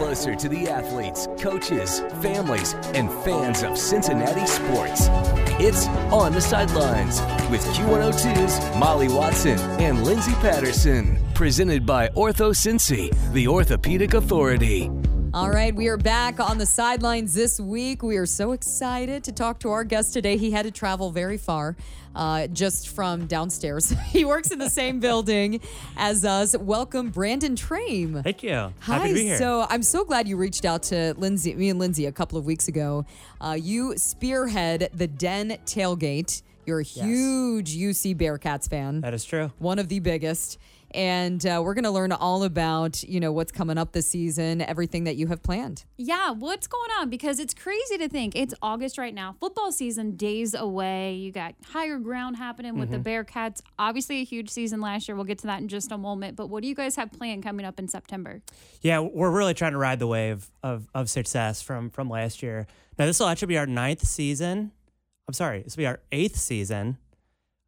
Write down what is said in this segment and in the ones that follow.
closer to the athletes, coaches, families, and fans of Cincinnati sports. It's On the Sidelines with Q102's Molly Watson and Lindsay Patterson. Presented by Ortho Cincy, the orthopedic authority. All right, we are back on the sidelines this week. We are so excited to talk to our guest today. He had to travel very far uh, just from downstairs. he works in the same building as us. Welcome, Brandon Trame. Thank you. Hi. Happy to be here. So I'm so glad you reached out to Lindsay, me and Lindsay, a couple of weeks ago. Uh, you spearhead the Den tailgate. You're a huge UC Bearcats fan. that is true. one of the biggest. And uh, we're going to learn all about, you know, what's coming up this season, everything that you have planned. Yeah, what's going on? Because it's crazy to think it's August right now. Football season days away. You got higher ground happening with Mm-hmm. the Bearcats. Obviously, a huge season last year. We'll get to that in just a moment. But what do you guys have planned coming up in September? Yeah, we're really trying to ride the wave of, of success from from last year. Now this will actually be our ninth season. I'm sorry, this will be our eighth season.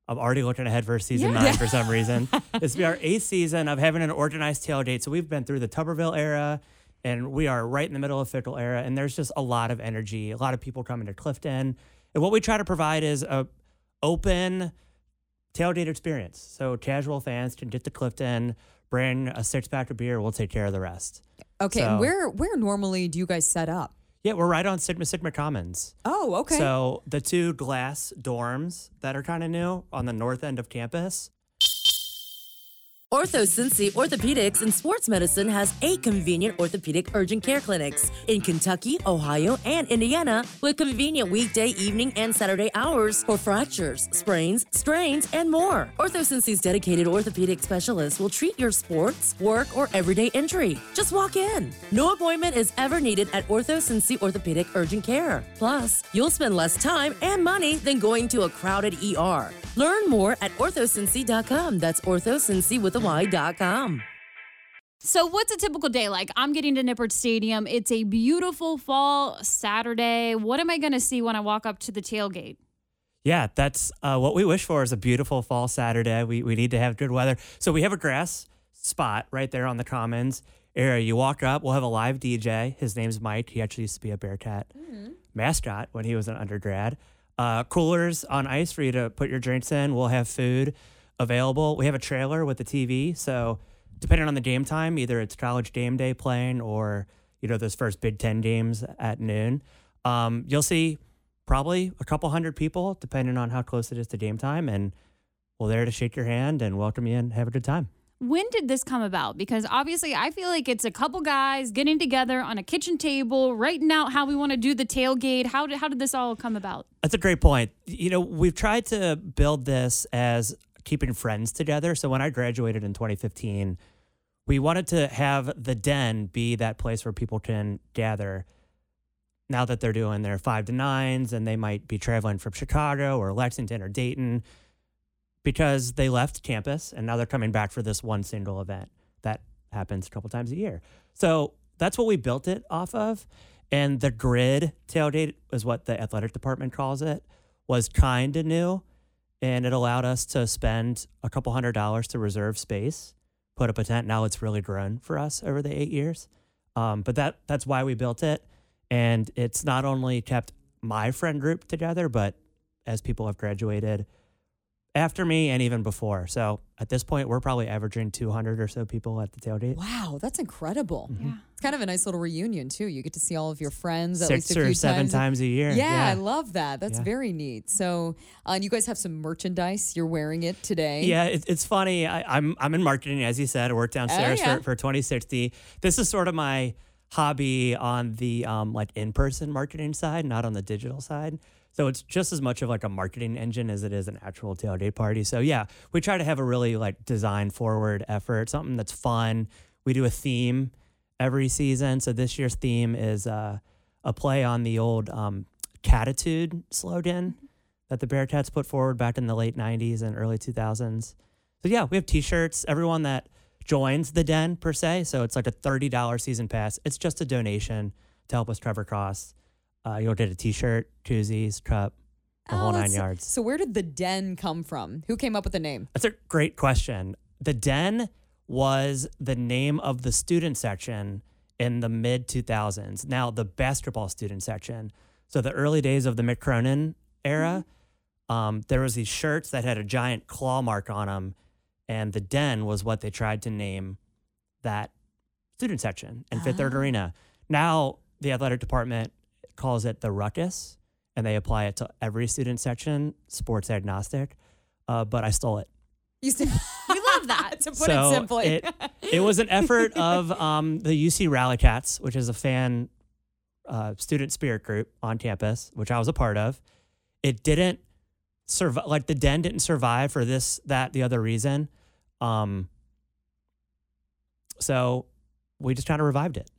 I'm already looking ahead for season Yeah. nine for some reason. this will be our eighth season of having an organized tailgate. So we've been through the Tuberville era, and we are right in the middle of Fickell era. And there's just a lot of energy, a lot of people coming to Clifton. And what we try to provide is a open tailgate experience. So casual fans can get to Clifton, bring a six pack of beer. We'll take care of the rest. Okay, So- where where normally do you guys set up? Yeah, we're right on Sigma Sigma Commons. Oh, okay. So the two glass dorms that are kind of new on the north end of campus. Ortho Cincy Orthopedics and Sports Medicine has eight convenient orthopedic urgent care clinics in Kentucky, Ohio, and Indiana with convenient weekday, evening, and Saturday hours for fractures, sprains, strains, and more. Ortho Cincy's dedicated orthopedic specialists will treat your sports, work, or everyday injury. Just walk in. No appointment is ever needed at Ortho Cincy Orthopedic Urgent Care. Plus, you'll spend less time and money than going to a crowded ER. Learn more at orthocincy.com. That's orthocincy with a Y.com. So, what's a typical day like? I'm getting to Nippert Stadium. It's a beautiful fall Saturday. What am I going to see when I walk up to the tailgate? Yeah, that's uh, what we wish for is a beautiful fall Saturday. We, we need to have good weather. So we have a grass spot right there on the Commons area. You walk up, we'll have a live DJ. His name's Mike. He actually used to be a Bearcat mascot when he was an undergrad. Uh, coolers on ice for you to put your drinks in. We'll have food available. We have a trailer with a TV. So depending on the game time, either it's college game day playing or, you know, those first Big Ten games at noon. Um, you'll see probably a couple hundred people, depending on how close it is to game time. And we're there to shake your hand and welcome you and have a good time. When did this come about? Because obviously, I feel like it's a couple guys getting together on a kitchen table, writing out how we want to do the tailgate. How did, how did this all come about? That's a great point. You know, we've tried to build this as keeping friends together. So when I graduated in 2015, we wanted to have the den be that place where people can gather now that they're doing their five to nines and they might be traveling from Chicago or Lexington or Dayton because they left campus and now they're coming back for this one single event that happens a couple times a year. So that's what we built it off of. And the grid tailgate is what the athletic department calls it, was kind of new. And it allowed us to spend a couple hundred dollars to reserve space, put up a tent. Now it's really grown for us over the eight years. Um, but that that's why we built it. And it's not only kept my friend group together, but as people have graduated after me and even before. So at this point, we're probably averaging 200 or so people at the tailgate. wow, that's incredible. Mm-hmm. Yeah. It's kind of a nice little reunion too. You get to see all of your friends at Six least a or few seven times. times a year. Yeah, I love that. That's Yeah. very neat. So, uh, and you guys have some merchandise. You're wearing it today. Yeah, it, it's funny. I, I'm I'm in marketing, as you said. I work downstairs Oh, yeah. for, for 2060. This is sort of my hobby on the um, like in-person marketing side, not on the digital side. So it's just as much of like a marketing engine as it is an actual tailgate party. So yeah, we try to have a really like design forward effort, something that's fun. We do a theme every season. So this year's theme is uh, a play on the old um, catitude slogan that the Bearcats put forward back in the late 90s and early 2000s. So yeah, we have T-shirts. Everyone that joins the Den per se, so it's like a thirty dollar season pass. It's just a donation to help us Trevor Cross. Uh, you'll get a T-shirt, koozies, cup, the whole nine yards. So, where did the den come from? Who came up with the name? That's a great question. The Den was the name of the student section in the mid 2000s. Now, the basketball student section. So, the early days of the Mick Cronin era, um, there was these shirts that had a giant claw mark on them, and the den was what they tried to name that student section in Fifth Third Arena. Now, the athletic department calls it the ruckus, and they apply it to every student section, sports agnostic. Uh, but I stole it. You said, We love that. to put so it simply. it, it was an effort of um, the UC Rally Cats, which is a fan uh, student spirit group on campus, which I was a part of. It didn't survive, like the den didn't survive for this, that, the other reason. Um, so we just kind of revived it.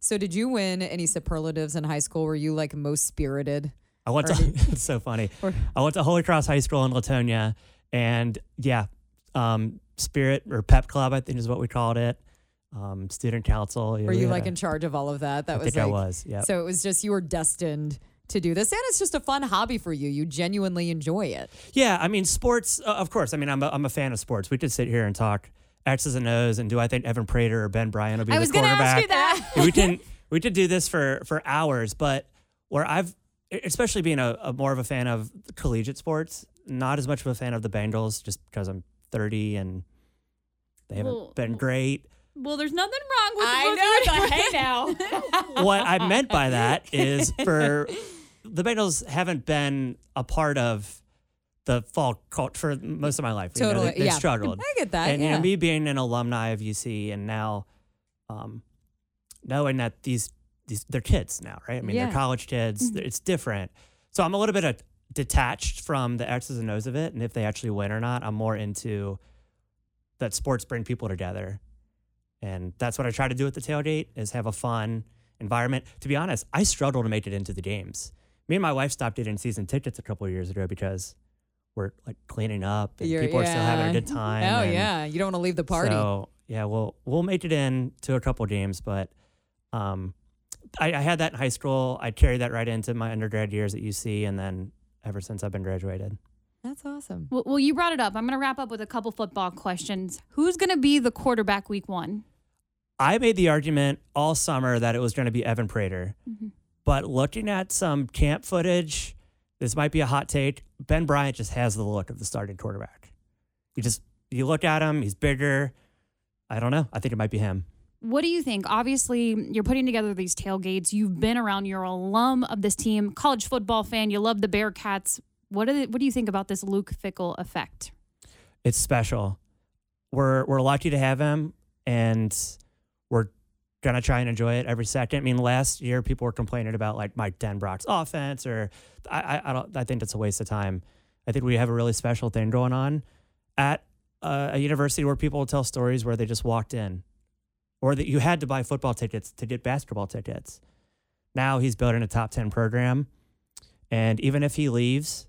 so did you win any superlatives in high school? Were you like most spirited? I went to it's so funny. or- I went to Holy Cross High School in Latonia, and yeah, um, Spirit or Pep Club, I think is what we called it. Um, student council. Were you like in charge of all of that? That I was think I was. Yeah. So it was just you were destined to do this, and it's just a fun hobby for you. You genuinely enjoy it. Yeah, I mean, sports. Uh, of course, I mean, I'm a, I'm a fan of sports. We could sit here and talk X's and O's, and do I think Evan Prater or Ben Bryant will be I the was going to quarterback? ask you that. we can we could do this for for hours, but where I've especially being a, a more of a fan of collegiate sports, not as much of a fan of the Bengals, just because I'm 30 and they haven't Well, been great. Well, there's nothing wrong with I the know. both of. Hey now. what I meant by that is for the Bengals haven't been a part of the fall cult for most of my life. You know, Totally, they, have yeah. struggled. I get that. and you know, me being an alumni of UC and now um, knowing that these these they're kids now, right? I mean, Yeah. they're college kids. It's different. So I'm a little bit detached from the X's and O's of it, and if they actually win or not, I'm more into that sports bring people together, and that's what I try to do at the tailgate is have a fun environment. To be honest, I struggle to make it into the games. Me and my wife stopped getting season tickets a couple of years ago because we're like cleaning up and You're- people are still having a good time. Oh and- yeah, you don't want to leave the party. so yeah, we'll we'll make it in to a couple games, but um, I, I had that in high school. I carried that right into my undergrad years at UC, and then ever since I've been graduated. That's awesome. Well, well, you brought it up. I'm going to wrap up with a couple football questions. Who's going to be the quarterback week one? I made the argument all summer that it was going to be Evan Prater, but looking at some camp footage, this might be a hot take. Ben Bryant just has the look of the starting quarterback. You just you look at him, he's bigger. I don't know. I think it might be him. What do you think? Obviously, you're putting together these tailgates. You've been around. You're a alum of this team, college football fan. You love the Bearcats. What, are the, what do you think about this Luke Fickell effect? it's special. We're we're lucky to have him, and we're gonna try and enjoy it every second. I mean, last year people were complaining about like Mike Denbrock's offense, or I I, I don't I think it's a waste of time. I think we have a really special thing going on at uh, a university where people tell stories where they just walked in, or that you had to buy football tickets to get basketball tickets. Now he's building a top ten program, and even if he leaves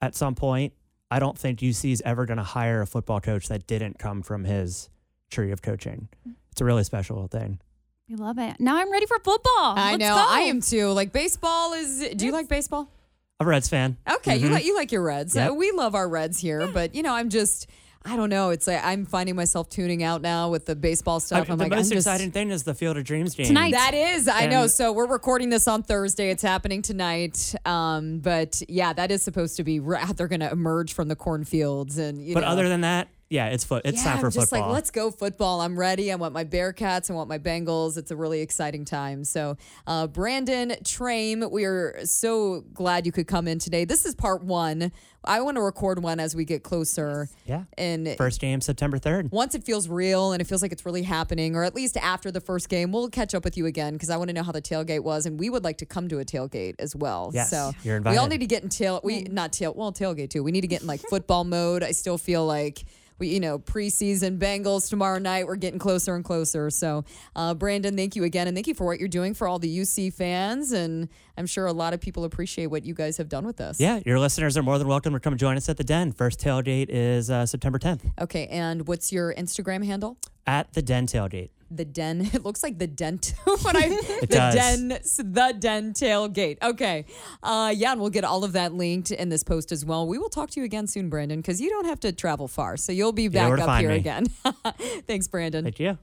at some point, I don't think UC is ever to hire a football coach that didn't come from his tree of coaching. It's a really special thing. We love it. Now I'm ready for football. I Let's know. go. I am too. Like baseball is. Do you like baseball? I'm a Reds fan. Okay, you Mhm. like you like your Reds. Yep. Uh, we love our Reds here, but you know, I'm just. I don't know. It's like I'm finding myself tuning out now with the baseball stuff. mean, I'm the like, most I'm just, exciting thing is the Field of Dreams game Tonight. That is, I know. So we're recording this on Thursday. It's happening tonight. Um, but yeah, that is supposed to be. They're going to emerge from the cornfields, and you But know. other than that, yeah, it's foot. It's yeah, time for I'm just football. like, let's go football. I'm ready. I want my Bearcats. I want my Bengals. It's a really exciting time. So, uh, Brandon Trame, we are so glad you could come in today. This is part one. I want to record one as we get closer. yeah. And First game September 3rd. once it feels real and it feels like it's really happening, or at least after the first game, we'll catch up with you again because I want to know how the tailgate was, and we would like to come to a tailgate as well. Yes, so you're invited. we all need to get in tail. We not tail. Well, tailgate too. We need to get in like football mode. I still feel like. We, you know, preseason Bengals tomorrow night. We're getting closer and closer. So, uh, Brandon, thank you again, and thank you for what you're doing for all the UC fans. And I'm sure a lot of people appreciate what you guys have done with us. Yeah, your listeners are more than welcome to come join us at the Den. First tailgate is uh, September 10th Okay, and what's your Instagram handle? at the Den tailgate. The den. It looks like the dent when I the does. den the den tailgate. Okay, uh, yeah, and we'll get all of that linked in this post as well. We will talk to you again soon, Brandon, because you don't have to travel far, so you'll be back up here me. again. Thanks, Brandon. Thank you.